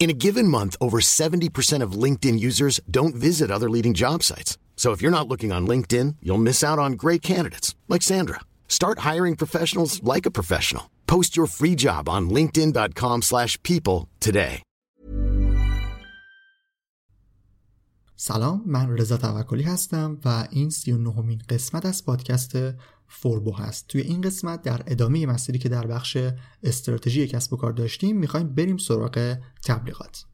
In a given month, over 70% of LinkedIn users don't visit other leading job sites. So if you're not looking on LinkedIn, you'll miss out on great candidates like Sandra. Start hiring professionals like a professional. Post your free job on linkedin.com/people today. سلام من رضا توکلی هستم و این 39 مین قسمت از پادکست فوربو هست. توی این قسمت در ادامه مسیری که در بخش استراتژی کسب و کار داشتیم می‌خوایم بریم سراغ تبلیغات.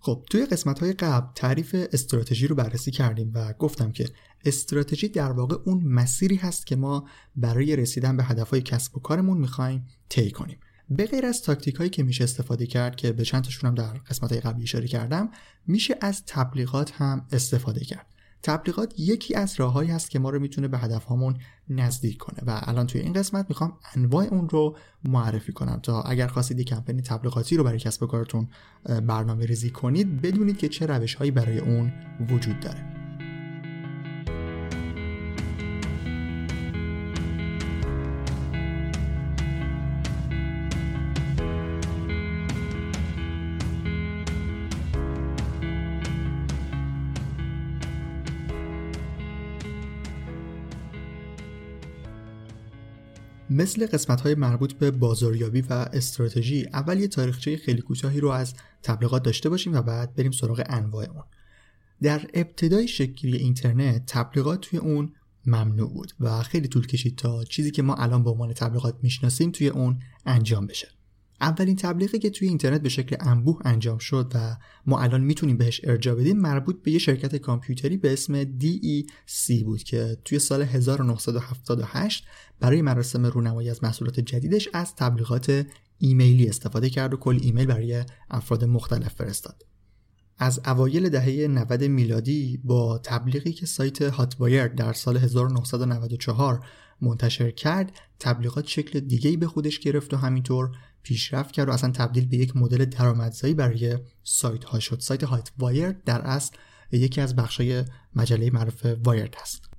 خب توی قسمت های قبل تعریف استراتژی رو بررسی کردیم و گفتم که استراتژی در واقع اون مسیری هست که ما برای رسیدن به هدفهای کسب و کارمون می‌خوایم طی کنیم. به غیر از تاکتیک هایی که میشه استفاده کرد که به چند تاشون هم در قسمت های قبلی اشاره کردم میشه از تبلیغات هم استفاده کرد. تبلیغات یکی از راههایی هست که ما رو می‌تونه به هدفهامون نزدیک کنه و الان توی این قسمت می‌خوام انواع اون رو معرفی کنم. تا اگر خواستید یک کمپین تبلیغاتی رو برای کسب و کارتون برنامه ریزی کنید بدونید که چه روش هایی برای اون وجود داره. مثل قسمت های مربوط به بازاریابی و استراتژی اول یه تاریخچه خیلی کوتاهی رو از تبلیغات داشته باشیم و بعد بریم سراغ انواع اون. در ابتدای شکلی اینترنت تبلیغات توی اون ممنوع بود و خیلی طول کشید تا چیزی که ما الان به عنوان تبلیغات می‌شناسیم توی اون انجام بشه. اولین تبلیغی که توی اینترنت به شکل انبوه انجام شد و ما الان می‌تونیم بهش ارجاع بدیم مربوط به یه شرکت کامپیوتری به اسم DEC بود که توی سال 1978 برای مراسم رونمایی از محصولات جدیدش از تبلیغات ایمیلی استفاده کرد و کل ایمیل برای افراد مختلف فرستاد. از اوایل دهه 90 میلادی با تبلیغی که سایت هاتوایر در سال 1994 منتشر کرد تبلیغات شکل دیگهی به خودش گرفت و همینطور پیشرفت کرد و اصلا تبدیل به یک مدل درآمدزایی برای سایت ها شد. سایت هایت وایر در اصل یکی از بخشای مجله معروف وایرد هست.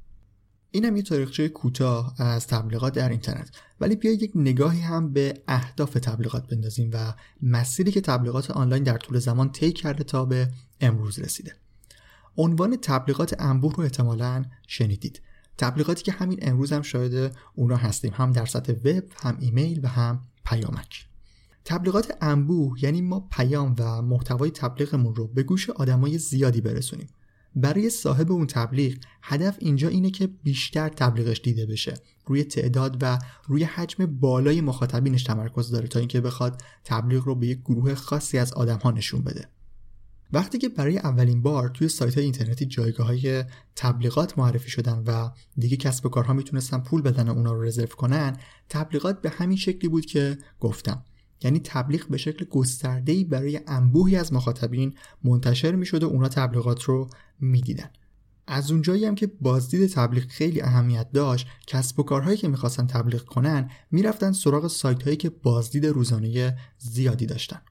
این هم یه تاریخچه کوتاه از تبلیغات در اینترنت. ولی بیایید یک نگاهی هم به اهداف تبلیغات بندازیم و مسیری که تبلیغات آنلاین در طول زمان طی کرده تا به امروز رسیده. عنوان تبلیغات انبوه رو احتمالا شنیدید. تبلیغاتی که همین امروز هم شاهد اون را هستیم. هم در سطح وب هم ایمیل و هم پیامک. تبلیغات انبوه یعنی ما پیام و محتوای تبلیغمون رو به گوش آدمای زیادی برسونیم. برای صاحب اون تبلیغ هدف اینجا اینه که بیشتر تبلیغش دیده بشه. روی تعداد و روی حجم بالای مخاطبینش تمرکز داره تا اینکه بخواد تبلیغ رو به یک گروه خاصی از آدم ها نشون بده. وقتی که برای اولین بار توی سایت های اینترنتی جایگاه های تبلیغات معرفی شدن و دیگه کسب و کارها می‌تونستن پول بدن و اونا رو رزرو کنن تبلیغات به همین شکلی بود که گفتم. یعنی تبلیغ به شکل گسترده‌ای برای انبوهی از مخاطبین منتشر می‌شد و اونا تبلیغات رو می‌دیدن. از اونجایی هم که بازدید تبلیغ خیلی اهمیت داشت کسب و کارهایی که می‌خواستن تبلیغ کنن می‌رفتن سراغ سایت هایی که بازدید روزانه زیادی داشتن.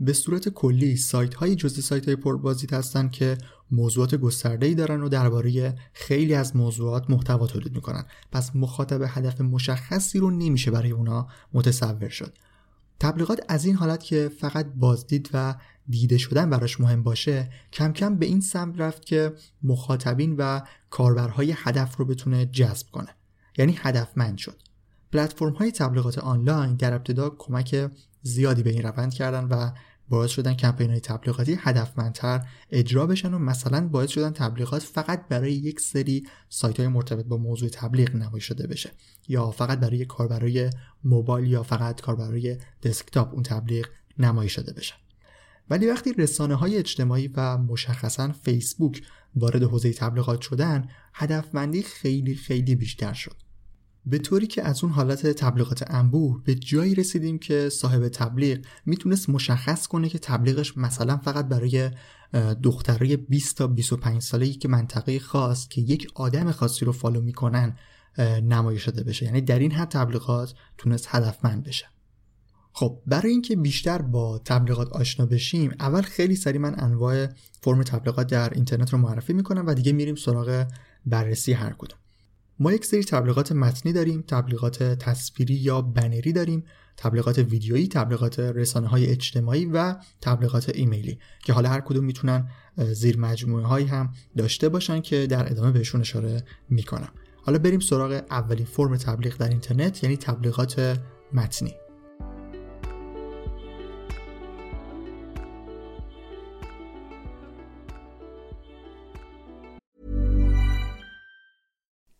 به صورت کلی سایت های جزء سایت های پربازدید هستن که موضوعات گسترده ای دارن و درباره خیلی از موضوعات محتوا تولید می‌کنن. پس مخاطب هدف مشخصی رو نمیشه برای اونا متصور شد. تبلیغات از این حالت که فقط بازدید و دیده شدن براش مهم باشه کم کم به این سمت رفت که مخاطبین و کاربرهای هدف رو بتونه جذب کنه. یعنی هدفمند شد. پلتفرم های تبلیغات آنلاین در ابتدا کمک زیادی به این روند کردن و باعث شدن کمپین های تبلیغاتی هدفمندتر اجرا بشن و مثلا باعث شدن تبلیغات فقط برای یک سری سایت های مرتبط با موضوع تبلیغ نمایش شده بشه. یا فقط برای کاربرای موبایل یا فقط کاربرای دسکتاپ اون تبلیغ نمایش شده بشه. ولی وقتی رسانه های اجتماعی و مشخصا فیسبوک وارد حوزه تبلیغات شدن هدفمندی خیلی خیلی بیشتر شد. به طوری که از اون حالت تبلیغات انبوه به جایی رسیدیم که صاحب تبلیغ می‌تونست مشخص کنه که تبلیغش مثلا فقط برای دخترای 20 تا 25 ساله‌ای که منطقه خاص که یک آدم خاصی رو فالو می‌کنن نمایش شده بشه. یعنی در این حد تبلیغات تونست هدفمند بشه. خب برای اینکه بیشتر با تبلیغات آشنا بشیم اول خیلی سری من انواع فرم تبلیغات در اینترنت رو معرفی می‌کنم و دیگه میریم سراغ بررسی هر کدوم. ما یک سری تبلیغات متنی داریم تبلیغات تصویری یا بنری داریم تبلیغات ویدیویی تبلیغات رسانه های اجتماعی و تبلیغات ایمیلی که حالا هر کدوم می‌تونن زیر مجموعه هایی هم داشته باشن که در ادامه بهشون اشاره می‌کنم. حالا بریم سراغ اولین فرم تبلیغ در اینترنت یعنی تبلیغات متنی.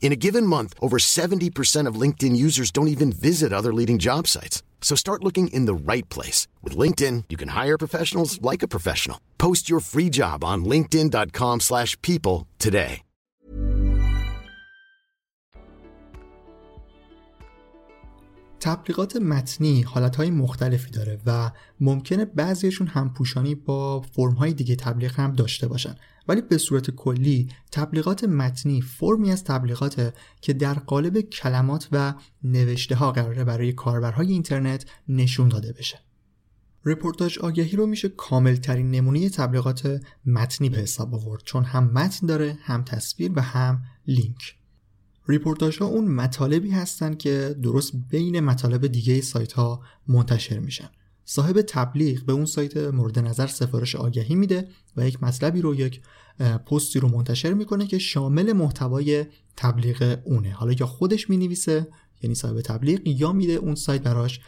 In a given month, over 70% of LinkedIn users don't even visit other leading job sites. So start looking in the right place. With LinkedIn, you can hire professionals like a professional. Post your free job on linkedin.com slash people today. تبلیغات متنی حالتهای مختلفی داره و ممکنه بعضیشون همپوشانی با فرمهای دیگه تبلیغ هم داشته باشن ولی به صورت کلی تبلیغات متنی فرمی از تبلیغات که در قالب کلمات و نوشته ها قراره برای کاربرهای اینترنت نشون داده بشه. رپورتاج آگهی رو میشه کامل ترین نمونه تبلیغات متنی به حساب آورد چون هم متن داره هم تصویر و هم لینک. ریپورتاج ها اون مطالبی هستن که درست بین مطالب دیگه سایت ها منتشر میشن. صاحب تبلیغ به اون سایت مورد نظر سفارش آگهی میده و یک مطلبی رو یک پستی رو منتشر می‌کنه که شامل محتوای تبلیغ اونه حالا یا خودش می‌نویسه یعنی صاحب تبلیغ یا میده اون سایت براش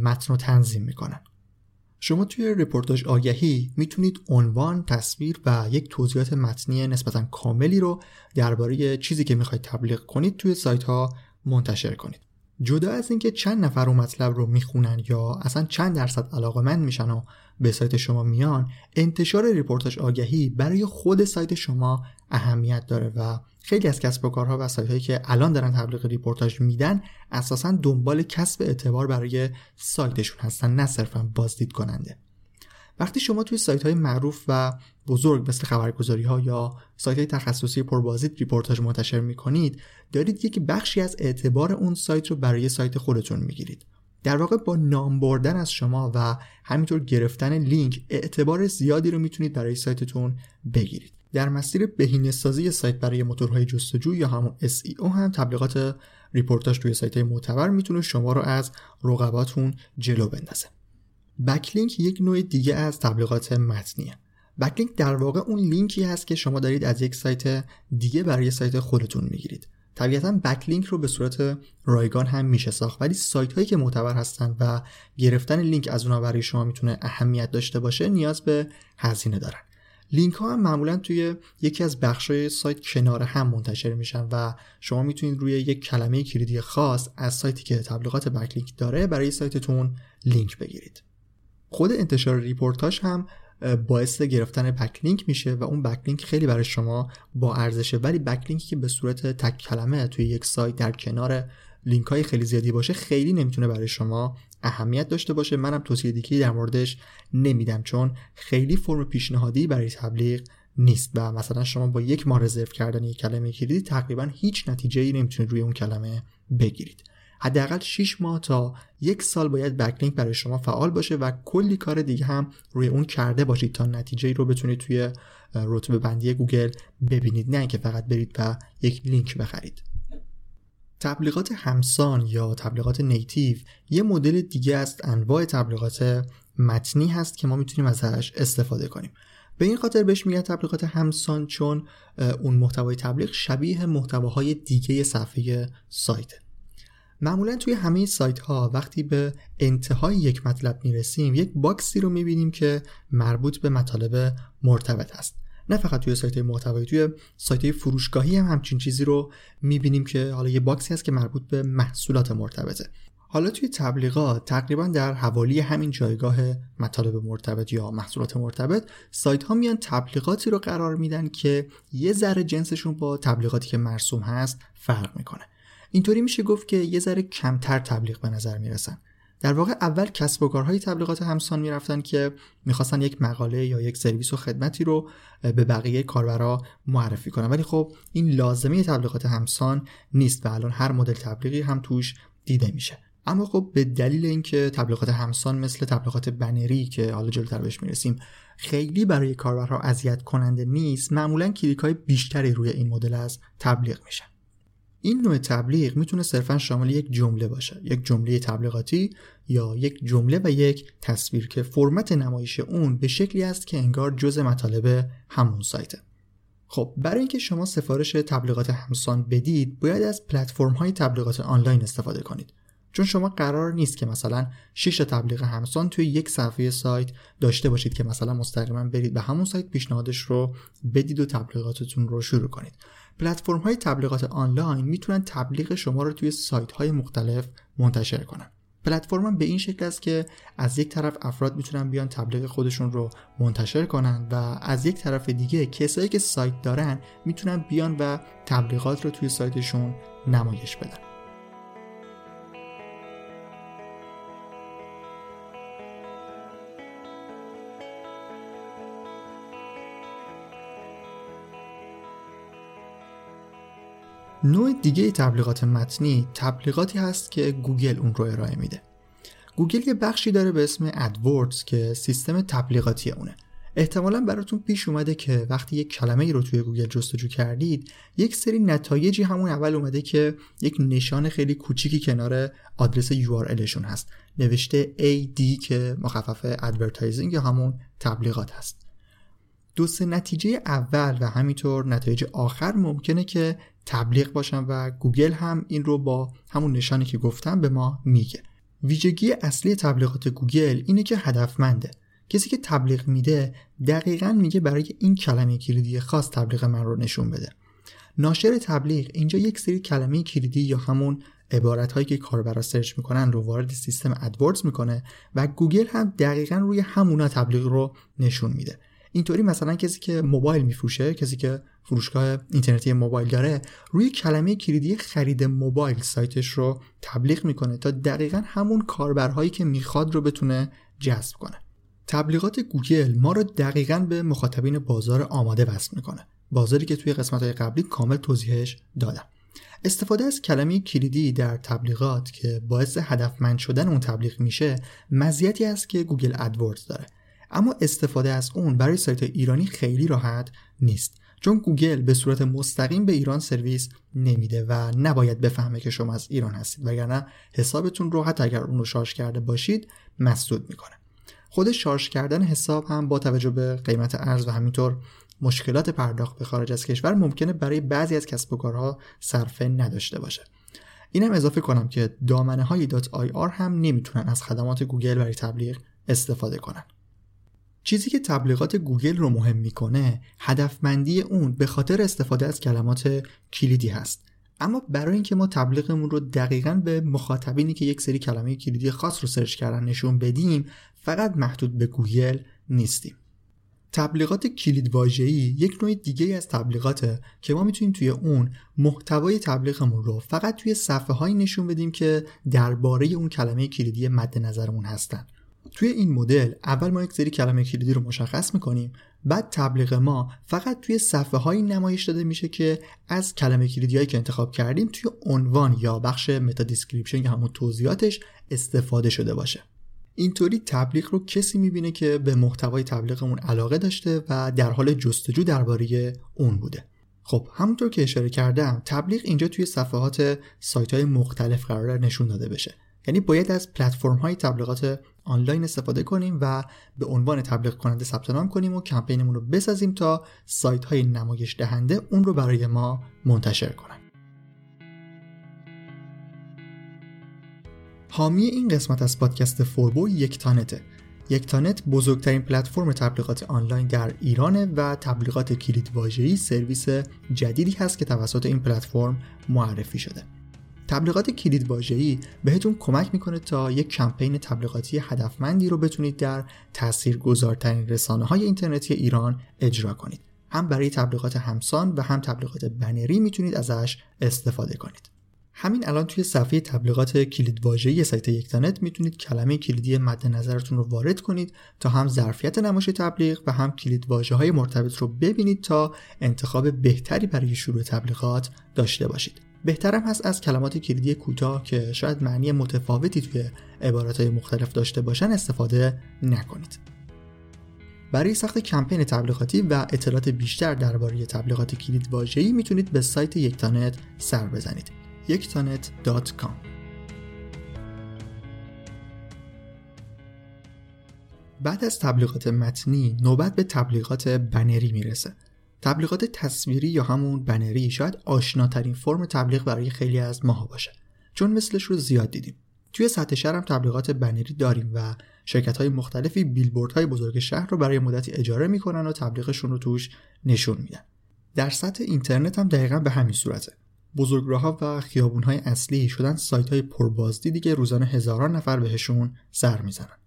متن رو تنظیم می‌کنن شما توی رپورتاج آگهی می‌تونید عنوان، تصویر و یک توضیحات متنی نسبتا کاملی رو درباره چیزی که می‌خواید تبلیغ کنید توی سایت ها منتشر کنید. جدا از اینکه چند نفر اون مطلب رو می‌خونن یا اصلا چند درصد علاقمند میشن و به سایت شما میان انتشار ریپورتاج آگهی برای خود سایت شما اهمیت داره و خیلی از کسب و کارها و سایت هایی که الان دارن تبلیغ ریپورتاج میدن اساسا دنبال کسب اعتبار برای سایتشون هستن نه صرفا بازدید کننده. وقتی شما توی سایت های معروف و بزرگ مثل خبرگزاری ها یا سایت های تخصصی پربازدید ریپورتاژ منتشر می‌کنید دارید یک بخشی از اعتبار اون سایت رو برای سایت خودتون می‌گیرید. در واقع با نام بردن از شما و همینطور گرفتن لینک اعتبار زیادی رو می‌تونید برای سایتتون بگیرید. در مسیر بهینه سازی سایت برای موتورهای جستجو یا همون SEO هم تبلیغات ریپورتاژ توی سایت معتبر می‌تونه شما رو از رقباتون جلو بندازه. backlink یک نوع دیگه از تبلیغات متنیه. backlink در واقع اون لینکی هست که شما دارید از یک سایت دیگه برای سایت خودتون می‌گیرید. طبیعتا backlink رو به صورت رایگان هم میشه ساخت ولی سایت هایی که معتبر هستن و گرفتن لینک از اونها برای شما می‌تونه اهمیت داشته باشه نیاز به هزینه دارن. لینک ها هم معمولا توی یکی از بخش های سایت کنار هم منتشر میشن و شما می‌تونید روی یک کلمه کلیدی خاص از سایتی که تبلیغات backlink داره برای سایتتون لینک بگیرید. خود انتشار ریپورتاژ هم باعث گرفتن backlink میشه و اون backlink خیلی برای شما با ارزشه ولی backlink ی که به صورت تک کلمه توی یک سایت در کنار لینک های خیلی زیادی باشه خیلی نمی‌تونه برای شما اهمیت داشته باشه. منم توصیه دیگه در موردش نمیدم چون خیلی فرم پیشنهادی برای تبلیغ نیست و مثلا شما با یک ماه رزرو کردن یک کلمه کلیدی تقریبا هیچ نتیجه ای نمی‌تونید روی اون کلمه بگیرید. حداقل 6 ماه تا یک سال باید backlink برای شما فعال باشه و کلی کار دیگه هم روی اون کرده باشید تا نتیجه رو بتونید توی رتبه بندی گوگل ببینید نه اینکه فقط برید و یک لینک بخرید. تبلیغات همسان یا تبلیغات native یه مدل دیگه از انواع تبلیغات متنی هست که ما می‌تونیم ازش استفاده کنیم. به این خاطر بهش میگن تبلیغات همسان چون اون محتوای تبلیغ شبیه محتواهای دیگه صفحه سایت. معمولا توی همه سایت ها وقتی به انتهای یک مطلب می‌رسیم یک باکسی رو می‌بینیم که مربوط به مطالب مرتبط هست نه فقط توی سایت محتوایی توی سایت فروشگاهی هم همچین چیزی رو می‌بینیم که حالا یه باکسی هست که مربوط به محصولات مرتبطه. حالا توی تبلیغات تقریبا در حوالی همین جایگاه مطالب مرتبط یا محصولات مرتبط سایت ها میان تبلیغاتی رو قرار میدن که یه ذره جنسشون با تبلیغاتی که مرسوم هست فرق می‌کنه. اینطوری میشه گفت که یه ذره کمتر تبلیغ به نظر می‌رسن. در واقع اول کسب و کارهای تبلیغات همسان می‌رفتن که می‌خواستن یک مقاله یا یک سرویس و خدمتی رو به بقیه کاربرا معرفی کنن. ولی خب این لازمه تبلیغات همسان نیست و الان هر مدل تبلیغی هم توش دیده میشه. اما خب به دلیل اینکه تبلیغات همسان مثل تبلیغات بنری که حالا جلوتر بهش می‌رسیم خیلی برای کاربرها اذیت کننده نیست معمولا کلیک های بیشتری روی این مدل از تبلیغ میشن. این نوع تبلیغ می‌تونه صرفا شامل یک جمله باشه یک جمله تبلیغاتی یا یک جمله و یک تصویر که فرمت نمایش اون به شکلی است که انگار جز مطالب همون سایته. خب برای اینکه شما سفارش تبلیغات همسان بدید باید از پلتفرم های تبلیغات آنلاین استفاده کنید. چون شما قرار نیست که مثلا 6 تبلیغ همسان توی یک صفحه سایت داشته باشید که مثلا مستقیما برید به همون سایت پیشنهادش رو بدید و تبلیغاتتون رو شروع کنید. پلتفرم های تبلیغات آنلاین می‌تونن تبلیغ شما رو توی سایت های مختلف منتشر کنن. پلتفرم به این شکل است که از یک طرف افراد می‌تونن بیان تبلیغ خودشون رو منتشر کنن و از یک طرف دیگه کسایی که سایت دارن می‌تونن بیان و تبلیغات رو توی سایتشون نمایش بدن. نوع دیگه تبلیغات متنی تبلیغاتی هست که گوگل اون رو ارائه میده. گوگل یه بخشی داره به اسم AdWords که سیستم تبلیغاتی اونه. احتمالا براتون پیش اومده که وقتی یک کلمه ای رو توی گوگل جستجو کردید یک سری نتایجی همون اول اومده که یک نشان خیلی کوچیکی کنار آدرس URL شون هست. نوشته AD که مخفف advertising یا همون تبلیغات هست. دو سه نتیجه اول و همینطور نتایج آخر ممکنه که تبلیغ باشن و گوگل هم این رو با همون نشانی که گفتم به ما میگه. ویژگی اصلی تبلیغات گوگل اینه که هدفمنده. کسی که تبلیغ میده دقیقا میگه برای این کلمه کلیدی خاص تبلیغ من رو نشون بده. ناشر تبلیغ اینجا یک سری کلمه کلیدی یا همون عبارت هایی که کاربرا search می‌کنن رو وارد سیستم AdWords می‌کنه و گوگل هم دقیقا روی همونا تبلیغ رو نشون میده. اینطوری مثلا کسی که موبایل میفروشه کسی که فروشگاه اینترنتی موبایل داره روی کلمه کلیدی خرید موبایل سایتش رو تبلیغ می‌کنه تا دقیقا همون کاربرهایی که می‌خواد رو بتونه جذب کنه. تبلیغات گوگل ما رو دقیقا به مخاطبین بازار آماده وصل می‌کنه. بازاری که توی قسمت های قبلی کامل توضیحش دادم. استفاده از کلمه کلیدی در تبلیغات که باعث هدفمند شدن اون تبلیغ میشه مزیتی است که گوگل AdWords داره. اما استفاده از اون برای سایت ایرانی خیلی راحت نیست. چون گوگل به صورت مستقیم به ایران سرویس نمیده و نباید بفهمه که شما از ایران هستید. وگرنه حسابتون رو حتی اگر اون رو شارژ کرده باشید مسدود می‌کنه. خود شارژ کردن حساب هم با توجه به قیمت ارز و همینطور مشکلات پرداخت به خارج از کشور ممکنه برای بعضی از کسب و کارها صرفه نداشته باشه. اینم اضافه کنم که دامنه های .ir هم نمی‌تونن از خدمات گوگل برای تبلیغ استفاده کنن. چیزی که تبلیغات گوگل رو مهم می‌کنه هدفمندی اون به خاطر استفاده از کلمات کلیدی هست. اما برای اینکه ما تبلیغمون رو دقیقا به مخاطبینی که یک سری کلمه کلیدی خاص رو search کردن نشون بدیم فقط محدود به گوگل نیستیم. تبلیغات کلید واژه‌ای یک نوع دیگه از تبلیغاته که ما می‌تونیم توی اون محتوای تبلیغمون رو فقط توی صفحه هایی نشون بدیم که درباره اون کلمه کلیدی مد نظرمون هستن. توی این مدل اول ما یک سری کلمه کلیدی رو مشخص می‌کنیم بعد تبلیغ ما فقط توی صفحه هایی نمایش داده میشه که از کلمه کلیدی هایی که انتخاب کردیم توی عنوان یا بخش meta description یا همون توضیحاتش استفاده شده باشه. اینطوری تبلیغ رو کسی می‌بینه که به محتوای تبلیغمون علاقه داشته و در حال جستجو درباره اون بوده. خب همونطور که اشاره کردم تبلیغ اینجا توی صفحات سایت های مختلف قراره نشون داده بشه. یعنی باید از پلتفرم های تبلیغات آنلاین استفاده کنیم و به عنوان تبلیغ کننده ثبت نام کنیم و کمپینمون رو بسازیم تا سایت های نمایش دهنده اون رو برای ما منتشر کنن حامی این قسمت از پادکست فوربو یکتانته یکتانت بزرگترین پلتفرم تبلیغات آنلاین در ایرانه و تبلیغات کلید سرویس جدیدی هست که توسط این پلتفرم معرفی شده. تبلیغات کلید واژه‌ای بهتون کمک می‌کنه تا یک کمپین تبلیغاتی هدفمندی رو بتونید در تاثیرگذارترین رسانه های اینترنتی ایران اجرا کنید. هم برای تبلیغات همسان و هم تبلیغات بنری می‌تونید ازش استفاده کنید. همین الان توی صفحه تبلیغات کلید واژه‌ای سایت یکتانت می‌تونید کلمه کلیدی مد نظرتون رو وارد کنید تا هم ظرفیت نمایش تبلیغ و هم کلید های مرتبط رو ببینید تا انتخاب بهتری برای شروع تبلیغات داشته باشید. بهترم هست از کلمات کلیدی کوتاه که شاید معنی متفاوتی توی های مختلف داشته باشن استفاده نکنید. برای ساخت کمپین تبلیغاتی و اطلاعات بیشتر درباره تبلیغات کلید واژه‌ای می‌تونید به سایت یکتانت سر بزنید. یکتانت.com بعد از تبلیغات متنی نوبت به تبلیغات بنری می‌رسه تبلیغات تصویری یا همون بنری شاید آشناترین فرم تبلیغ برای خیلی از ماها باشه. چون مثلش رو زیاد دیدیم. توی سطح شهر هم تبلیغات بنری داریم و شرکت های مختلفی بیلبورد های بزرگ شهر رو برای مدتی اجاره می‌کنن و تبلیغشون رو توش نشون میدن. در سطح اینترنت هم دقیقا به همین صورته. بزرگراهها و خیابونهای اصلی شدن سایت های پربازدیدی که روزانه هزاران نفر بهشون سر می‌زنن.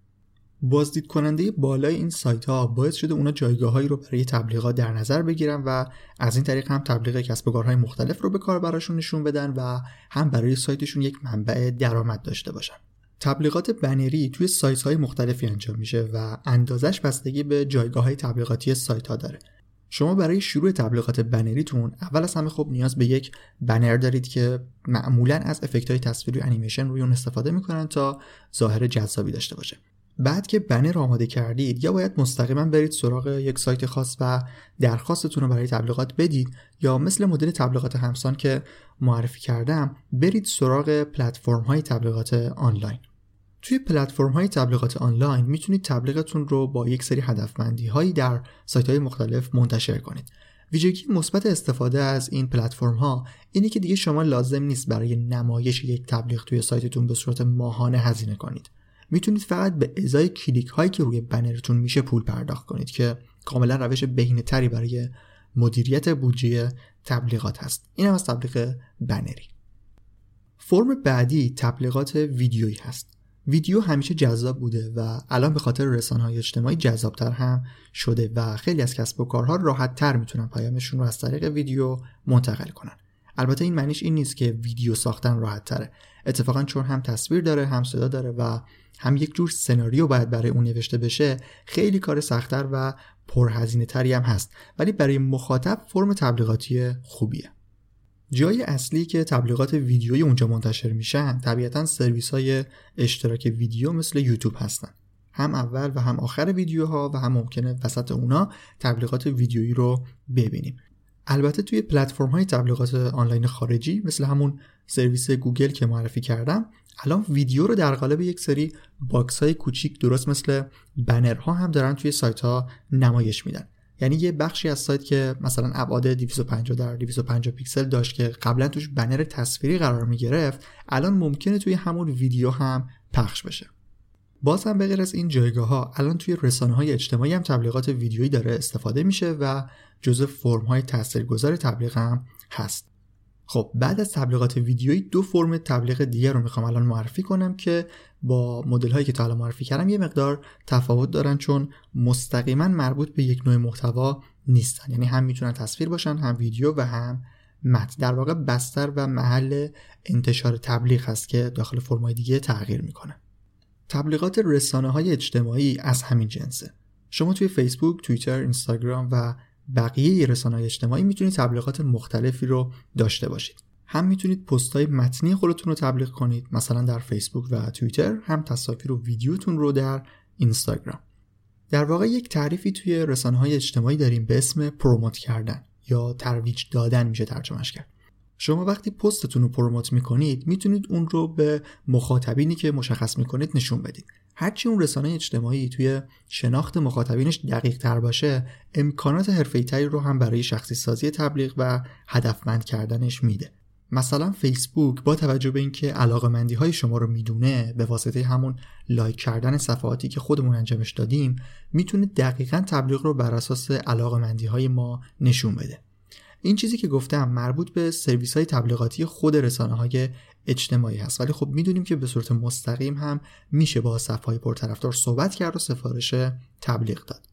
بازدید کننده بالای این سایت ها باعث شده اونا جایگاههایی رو برای تبلیغات در نظر بگیرن و از این طریق هم تبلیغ کسب و کارهای مختلف رو به کار براشون نشون بدن و هم برای سایتشون یک منبع درآمد داشته باشن. تبلیغات بنری توی سایت های مختلفی انجام میشه و اندازش بستگی به جایگاه های تبلیغاتی سایت ها داره. شما برای شروع تبلیغات بنریتون اول از همه خب نیاز به یک بنر دارید که معمولا از افکت های تصویری و انیمیشن روی اون استفاده می‌کنن تا ظاهر جذابی داشته باشه. بعد که بنر آماده کردید یا باید مستقیما برید سراغ یک سایت خاص و درخواستتون رو برای تبلیغات بدید یا مثل مدل تبلیغات همسان که معرفی کردم برید سراغ پلتفرم های تبلیغات آنلاین. توی پلتفرم های تبلیغات آنلاین می‌تونید تبلیغتون رو با یک سری هدفمندی هایی در سایت های مختلف منتشر کنید. ویژگی مثبت استفاده از این پلتفرم ها اینه که دیگه شما لازم نیست برای نمایش یک تبلیغ توی سایتتون به صورت ماهانه هزینه کنید. می‌تونید فقط به ازای کلیک هایی که روی بنرتون میشه پول پرداخت کنید که کاملا روش بهینه تری برای مدیریت بودجه تبلیغات هست. این هم از تبلیغ بنری. فرم بعدی تبلیغات ویدیویی هست. ویدیو همیشه جذاب بوده و الان به خاطر رسانه های اجتماعی جذابتر هم شده و خیلی از کسب و کارها راحت تر می‌تونن پیامشون رو از طریق ویدیو منتقل کنن. البته این معنیش این نیست که ویدیو ساختن راحت تره. اتفاقا چون هم تصویر داره هم صدا داره و هم یک جور سناریو باید برای اون نوشته بشه خیلی کار سختتر و پرهزینه تری هم هست. ولی برای مخاطب فرم تبلیغاتی خوبیه. جای اصلی که تبلیغات ویدیویی اونجا منتشر میشن طبیعتا سرویس های اشتراک ویدیو مثل یوتیوب هستن. هم اول و هم آخر ویدیوها و هم ممکنه وسط اونا تبلیغات ویدیویی رو ببینیم. البته توی پلتفرم های تبلیغات آنلاین خارجی مثل همون سرویس گوگل که معرفی کردم الان ویدیو رو در قالب یک سری باکس های کوچیک درست مثل بنرها هم دارن توی سایت ها نمایش میدن. یعنی یه بخشی از سایت که مثلا ابعاد 250 در 250 پیکسل داشت که قبلا توش بنر تصویری قرار می گرفت الان ممکنه توی همون ویدیو هم پخش بشه. باز هم بغیر از این جایگاه ها الان توی رسانه های اجتماعی هم تبلیغات ویدیویی داره استفاده میشه و جزء فرم های تاثیرگذار تبلیغ هم هست. خب بعد از تبلیغات ویدیویی دو فرم تبلیغ دیگر رو می‌خوام الان معرفی کنم که با مدل هایی که تا الان معرفی کردم یه مقدار تفاوت دارن چون مستقیما مربوط به یک نوع محتوا نیستن. یعنی هم می‌تونن تصویر باشن هم ویدیو و هم متن. در واقع بستر و محل انتشار تبلیغ هست که داخل فرمای دیگه تغییر می‌کنه. تبلیغات رسانه های اجتماعی از همین جنسه. شما توی فیسبوک، توییتر، اینستاگرام و بقیه رسانه های اجتماعی می‌تونید تبلیغات مختلفی رو داشته باشید. هم می‌تونید پست های متنی خودتون رو تبلیغ کنید مثلا در فیسبوک و توییتر هم تصاویر و ویدیوتون رو در اینستاگرام. در واقع یک تعریفی توی رسانه های اجتماعی داریم به اسم پروموت کردن یا ترویج دادن میشه ترجمهش کرد. شما وقتی پستتون رو پروموت می‌کنید می‌تونید اون رو به مخاطبینی که مشخص می‌کنید نشون بدید. هرچی اون رسانه اجتماعی توی شناخت مخاطبینش دقیق تر باشه امکانات حرفه‌ای رو هم برای شخصی سازی تبلیغ و هدفمند کردنش میده. مثلا فیسبوک با توجه به اینکه علاقه مندی های شما رو می‌دونه به واسطه همون لایک کردن صفحاتی که خودمون انجامش دادیم می‌تونه دقیقا تبلیغ رو بر اساس علاقه مندی های ما نشون بده. این چیزی که گفتم مربوط به سرویس های تبلیغاتی خود رسانه های اجتماعی هست. ولی خب می‌دونیم که به صورت مستقیم هم میشه با صفحه های پرطرفدار صحبت کرد و سفارش تبلیغ داد.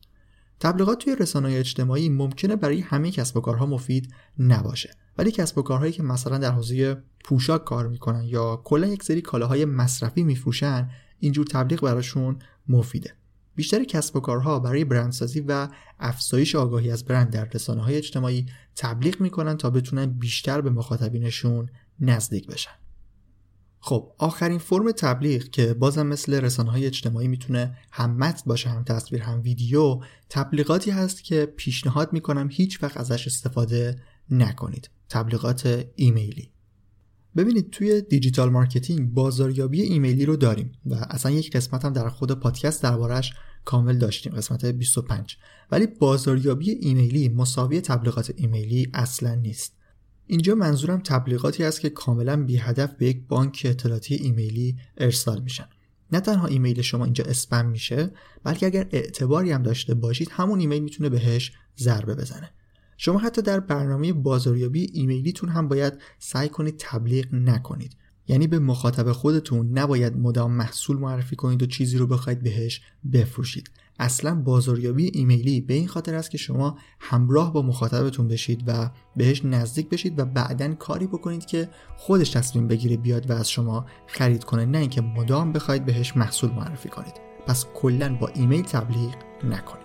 تبلیغات توی رسانه اجتماعی ممکنه برای همه کسب و کارها مفید نباشه. ولی کسب و کارهایی که مثلا در حوزه پوشاک کار می‌کنن یا کلا یک سری کالاهای مصرفی میفروشن اینجور تبلیغ براشون مفیده. بیشتر کسب و کارها برای برندسازی و افزایش آگاهی از برند در رسانه های اجتماعی تبلیغ می‌کنن تا بتونن بیشتر به مخاطبینشون نزدیک بشن. خب آخرین فرم تبلیغ که بازم مثل رسانه های اجتماعی می‌تونه هم متن باشه هم تصویر هم ویدیو تبلیغاتی هست که پیشنهاد می‌کنم هیچ وقت ازش استفاده نکنید. تبلیغات ایمیلی. ببینید توی دیجیتال مارکتینگ بازاریابی ایمیلی رو داریم و اصلا یک قسمت هم در خود پادکست دربارش کامل داشتیم قسمت 25 ولی بازاریابی ایمیلی مساوی تبلیغات ایمیلی اصلا نیست. اینجا منظورم تبلیغاتی است که کاملا بی هدف به یک بانک اطلاعاتی ایمیلی ارسال میشن. نه تنها ایمیل شما اینجا اسپم میشه بلکه اگر اعتباری هم داشته باشید همون ایمیل می‌تونه بهش ضربه بزنه. شما حتی در برنامه بازاریابی ایمیلیتون هم باید سعی کنید تبلیغ نکنید. یعنی به مخاطب خودتون نباید مدام محصول معرفی کنید و چیزی رو بخواید بهش بفروشید. اصلا بازاریابی ایمیلی به این خاطر است که شما همراه با مخاطبتون بشید و بهش نزدیک بشید و بعدا کاری بکنید که خودش تصمیم بگیره بیاد و از شما خرید کنه نه اینکه مدام بخواید بهش محصول معرفی کنید. پس کلا با ایمیل تبلیغ نکنید.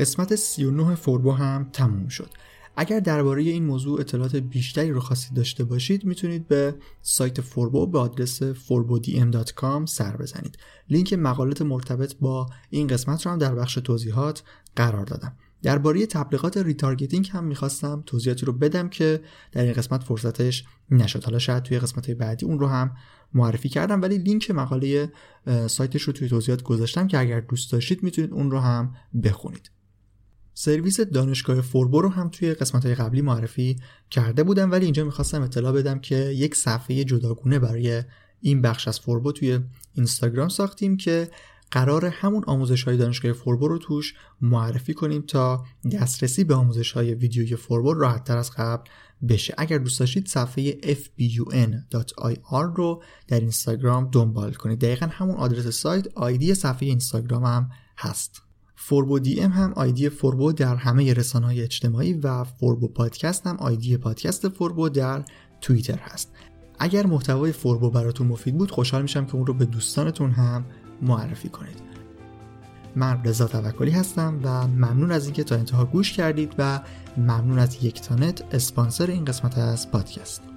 قسمت 39 فوربو هم تموم شد. اگر درباره این موضوع اطلاعات بیشتری رو خواستید داشته باشید می‌تونید به سایت فوربو به آدرس forbodm.com سر بزنید. لینک مقالات مرتبط با این قسمت رو هم در بخش توضیحات قرار دادم. درباره تبلیغات ریتارگتینگ هم می‌خواستم توضیحاتی رو بدم که در این قسمت فرصتش نشد. حالا شاید توی قسمت بعدی اون رو هم معرفی کردم ولی لینک مقاله سایتش رو توی توضیحات گذاشتم که اگر دوست داشتید می‌تونید اون رو هم بخونید. سرویس دانشگاه فوربو رو هم توی قسمت قبلی معرفی کرده بودم ولی اینجا می‌خواستم اطلاع بدم که یک صفحه جداگونه برای این بخش از فوربو توی اینستاگرام ساختیم که قرار همون آموزش های دانشگاه فوربو رو توش معرفی کنیم تا دسترسی به آموزش های ویدیوی فوربو راحت تر از قبل بشه. اگر دوست داشتید صفحه fbun.ir رو در اینستاگرام دنبال کنید. دقیقا همون آدرس سایت آیدی صفحه اینستاگرام هم هست. فوربو دی ام هم آیدی فوربو در همه رسانه های اجتماعی و فوربو پادکست هم آیدی پادکست فوربو در توییتر هست. اگر محتوای فوربو براتون مفید بود خوشحال میشم که اون رو به دوستانتون هم معرفی کنید. من رضا توکلی هستم و ممنون از اینکه تا انتها گوش کردید و ممنون از یک تانت اسپانسر این قسمت از پادکست.